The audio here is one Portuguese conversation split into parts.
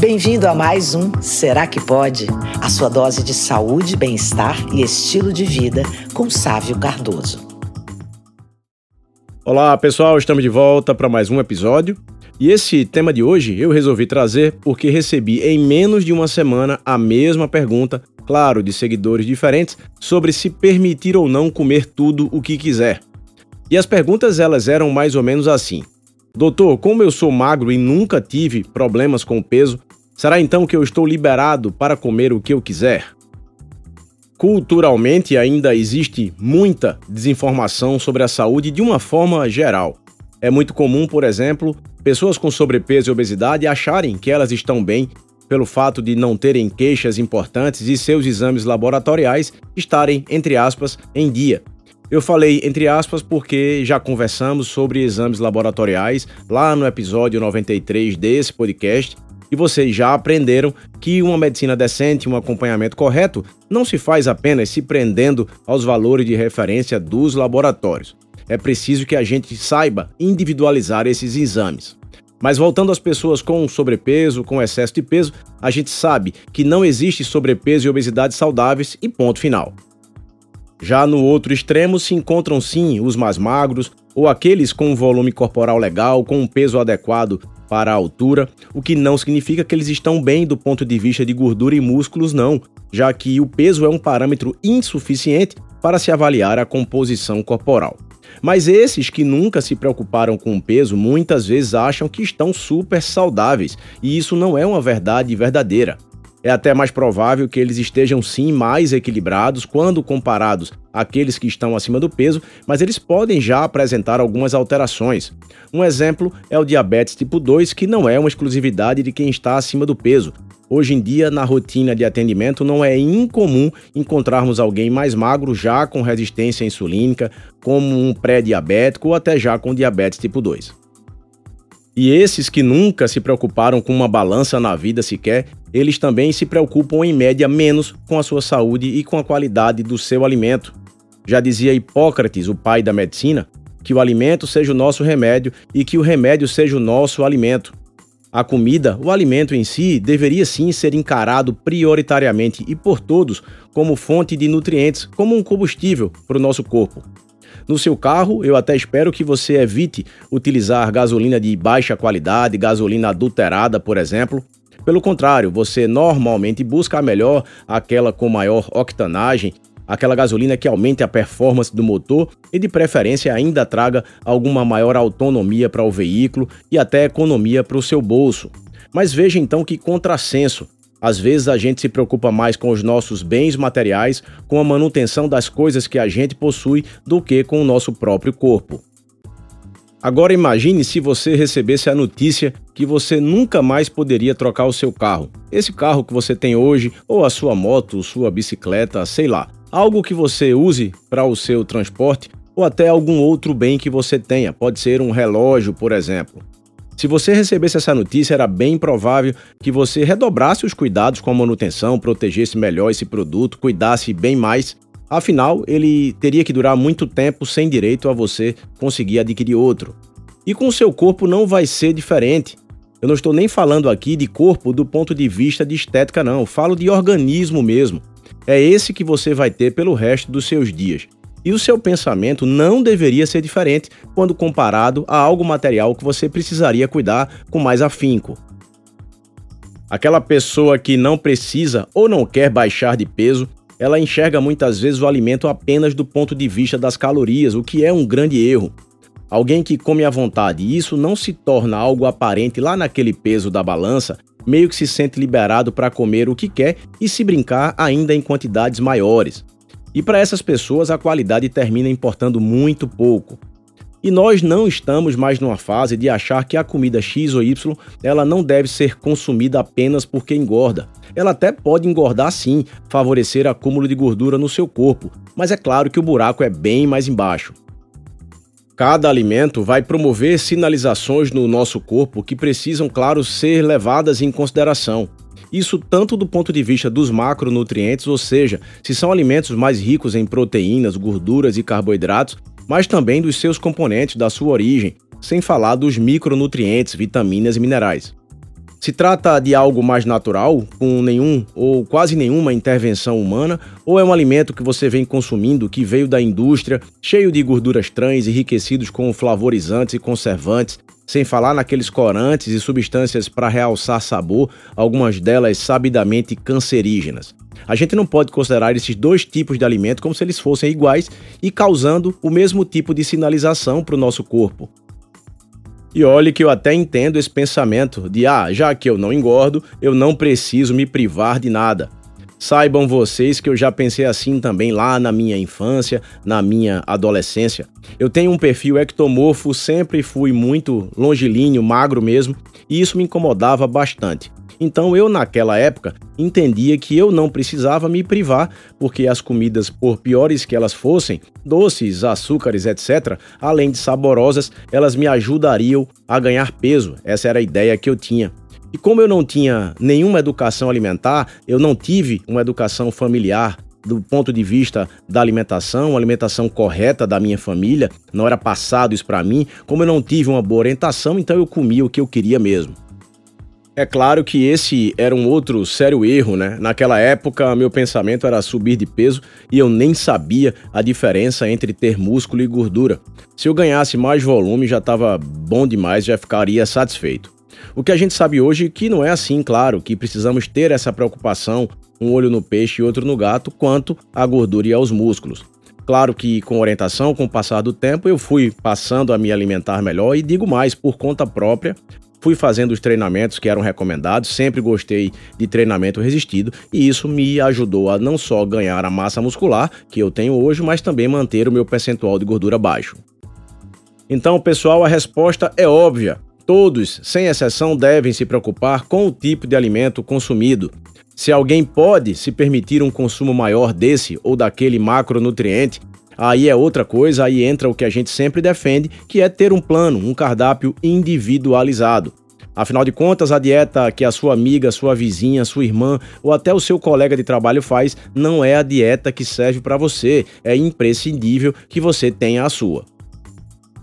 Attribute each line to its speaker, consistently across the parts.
Speaker 1: Bem-vindo a mais um Será que Pode? A sua dose de saúde, bem-estar e estilo de vida com Sávio Cardoso.
Speaker 2: Olá, pessoal, estamos de volta para mais um episódio. E esse tema de hoje eu resolvi trazer porque recebi em menos de uma semana a mesma pergunta, claro, de seguidores diferentes, sobre se permitir ou não comer tudo o que quiser. E as perguntas elas eram mais ou menos assim: Doutor, como eu sou magro e nunca tive problemas com o peso, será então que eu estou liberado para comer o que eu quiser? Culturalmente ainda existe muita desinformação sobre a saúde de uma forma geral. É muito comum, por exemplo, pessoas com sobrepeso e obesidade acharem que elas estão bem pelo fato de não terem queixas importantes e seus exames laboratoriais estarem, entre aspas, em dia. Eu falei entre aspas porque já conversamos sobre exames laboratoriais lá no episódio 93 desse podcast e vocês já aprenderam que uma medicina decente e um acompanhamento correto não se faz apenas se prendendo aos valores de referência dos laboratórios. É preciso que a gente saiba individualizar esses exames. Mas voltando às pessoas com sobrepeso, com excesso de peso, a gente sabe que não existe sobrepeso e obesidade saudáveis e ponto final. Já no outro extremo se encontram sim os mais magros ou aqueles com um volume corporal legal, com um peso adequado para a altura, o que não significa que eles estão bem do ponto de vista de gordura e músculos, não, já que o peso é um parâmetro insuficiente para se avaliar a composição corporal. Mas esses que nunca se preocuparam com o peso muitas vezes acham que estão super saudáveis, e isso não é uma verdade verdadeira. É até mais provável que eles estejam sim mais equilibrados quando comparados àqueles que estão acima do peso, mas eles podem já apresentar algumas alterações. Um exemplo é o diabetes tipo 2, que não é uma exclusividade de quem está acima do peso. Hoje em dia, na rotina de atendimento, não é incomum encontrarmos alguém mais magro já com resistência insulínica, como um pré-diabético ou até já com diabetes tipo 2. E esses que nunca se preocuparam com uma balança na vida sequer, eles também se preocupam em média menos com a sua saúde e com a qualidade do seu alimento. Já dizia Hipócrates, o pai da medicina, que o alimento seja o nosso remédio e que o remédio seja o nosso alimento. A comida, o alimento em si, deveria sim ser encarado prioritariamente e por todos como fonte de nutrientes, como um combustível para o nosso corpo. No seu carro, eu até espero que você evite utilizar gasolina de baixa qualidade, gasolina adulterada, por exemplo. Pelo contrário, você normalmente busca a melhor, aquela com maior octanagem, aquela gasolina que aumente a performance do motor e de preferência ainda traga alguma maior autonomia para o veículo e até economia para o seu bolso. Mas veja então que contrassenso. Às vezes a gente se preocupa mais com os nossos bens materiais, com a manutenção das coisas que a gente possui, do que com o nosso próprio corpo. Agora imagine se você recebesse a notícia que você nunca mais poderia trocar o seu carro. Esse carro que você tem hoje, ou a sua moto, sua bicicleta, sei lá. Algo que você use para o seu transporte ou até algum outro bem que você tenha. Pode ser um relógio, por exemplo. Se você recebesse essa notícia, era bem provável que você redobrasse os cuidados com a manutenção, protegesse melhor esse produto, cuidasse bem mais. Afinal, ele teria que durar muito tempo sem direito a você conseguir adquirir outro. E com o seu corpo não vai ser diferente. Eu não estou nem falando aqui de corpo do ponto de vista de estética, não. Eu falo de organismo mesmo. É esse que você vai ter pelo resto dos seus dias. E o seu pensamento não deveria ser diferente quando comparado a algo material que você precisaria cuidar com mais afinco. Aquela pessoa que não precisa ou não quer baixar de peso, ela enxerga muitas vezes o alimento apenas do ponto de vista das calorias, o que é um grande erro. Alguém que come à vontade e isso não se torna algo aparente lá naquele peso da balança, meio que se sente liberado para comer o que quer e se brincar ainda em quantidades maiores. E para essas pessoas a qualidade termina importando muito pouco. E nós não estamos mais numa fase de achar que a comida X ou Y ela não deve ser consumida apenas porque engorda. Ela até pode engordar sim, favorecer acúmulo de gordura no seu corpo, mas é claro que o buraco é bem mais embaixo. Cada alimento vai promover sinalizações no nosso corpo que precisam, claro, ser levadas em consideração. Isso tanto do ponto de vista dos macronutrientes, ou seja, se são alimentos mais ricos em proteínas, gorduras e carboidratos, mas também dos seus componentes da sua origem, sem falar dos micronutrientes, vitaminas e minerais. Se trata de algo mais natural, com nenhum ou quase nenhuma intervenção humana, ou é um alimento que você vem consumindo que veio da indústria, cheio de gorduras trans, enriquecidos com flavorizantes e conservantes, sem falar naqueles corantes e substâncias para realçar sabor, algumas delas sabidamente cancerígenas. A gente não pode considerar esses dois tipos de alimento como se eles fossem iguais e causando o mesmo tipo de sinalização para o nosso corpo. E olhe que eu até entendo esse pensamento de ah, já que eu não engordo, eu não preciso me privar de nada. Saibam vocês que eu já pensei assim também lá na minha infância, na minha adolescência. Eu tenho um perfil ectomorfo, sempre fui muito longilíneo, magro mesmo, e isso me incomodava bastante. Então eu, naquela época, entendia que eu não precisava me privar, porque as comidas, por piores que elas fossem, doces, açúcares, etc., além de saborosas, elas me ajudariam a ganhar peso. Essa era a ideia que eu tinha. E como eu não tinha nenhuma educação alimentar, eu não tive uma educação familiar do ponto de vista da alimentação, uma alimentação correta da minha família, não era passado isso para mim. Como eu não tive uma boa orientação, então eu comia o que eu queria mesmo. É claro que esse era um outro sério erro, né? Naquela época, meu pensamento era subir de peso e eu nem sabia a diferença entre ter músculo e gordura. Se eu ganhasse mais volume, já estava bom demais, já ficaria satisfeito. O que a gente sabe hoje é que não é assim, claro, que precisamos ter essa preocupação, um olho no peixe e outro no gato, quanto à gordura e aos músculos. Claro que com orientação, com o passar do tempo, eu fui passando a me alimentar melhor e digo mais, por conta própria, fui fazendo os treinamentos que eram recomendados, sempre gostei de treinamento resistido e isso me ajudou a não só ganhar a massa muscular que eu tenho hoje, mas também manter o meu percentual de gordura baixo. Então, pessoal, a resposta é óbvia. Todos, sem exceção, devem se preocupar com o tipo de alimento consumido. Se alguém pode se permitir um consumo maior desse ou daquele macronutriente, Aí é outra coisa, aí entra o que a gente sempre defende, que é ter um plano, um cardápio individualizado. Afinal de contas, a dieta que a sua amiga, sua vizinha, sua irmã ou até o seu colega de trabalho faz não é a dieta que serve para você. É imprescindível que você tenha a sua.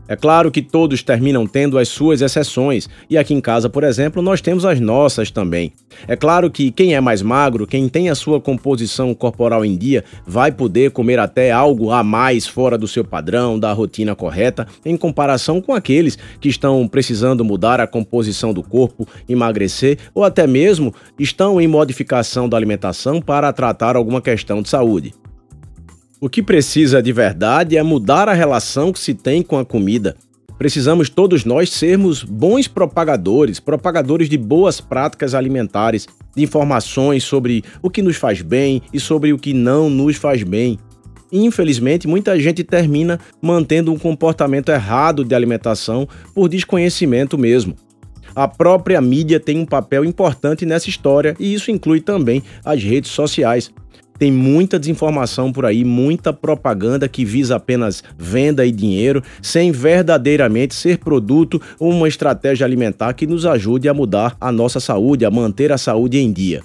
Speaker 2: É claro que todos terminam tendo as suas exceções, e aqui em casa, por exemplo, nós temos as nossas também. É claro que quem é mais magro, quem tem a sua composição corporal em dia, vai poder comer até algo a mais fora do seu padrão, da rotina correta, em comparação com aqueles que estão precisando mudar a composição do corpo, emagrecer ou até mesmo estão em modificação da alimentação para tratar alguma questão de saúde. O que precisa de verdade é mudar a relação que se tem com a comida. Precisamos todos nós sermos bons propagadores, propagadores de boas práticas alimentares, de informações sobre o que nos faz bem e sobre o que não nos faz bem. Infelizmente, muita gente termina mantendo um comportamento errado de alimentação por desconhecimento mesmo. A própria mídia tem um papel importante nessa história e isso inclui também as redes sociais. Tem muita desinformação por aí, muita propaganda que visa apenas venda e dinheiro, sem verdadeiramente ser produto ou uma estratégia alimentar que nos ajude a mudar a nossa saúde, a manter a saúde em dia.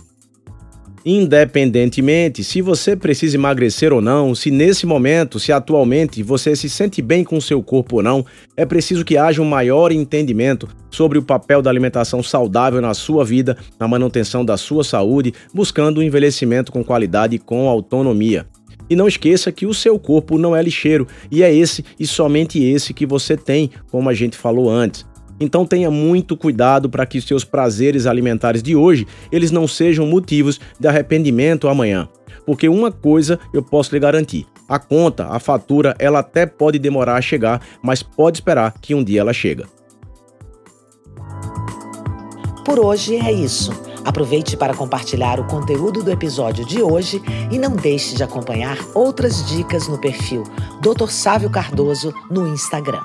Speaker 2: Independentemente se você precisa emagrecer ou não, se nesse momento, se atualmente você se sente bem com seu corpo ou não, é preciso que haja um maior entendimento sobre o papel da alimentação saudável na sua vida, na manutenção da sua saúde, buscando um envelhecimento com qualidade e com autonomia. E não esqueça que o seu corpo não é lixeiro, e é esse e somente esse que você tem, como a gente falou antes. Então tenha muito cuidado para que seus prazeres alimentares de hoje eles não sejam motivos de arrependimento amanhã. Porque uma coisa eu posso lhe garantir: a conta, a fatura, ela até pode demorar a chegar, mas pode esperar que um dia ela chega.
Speaker 1: Por hoje é isso. Aproveite para compartilhar o conteúdo do episódio de hoje e não deixe de acompanhar outras dicas no perfil Dr. Sávio Cardoso no Instagram.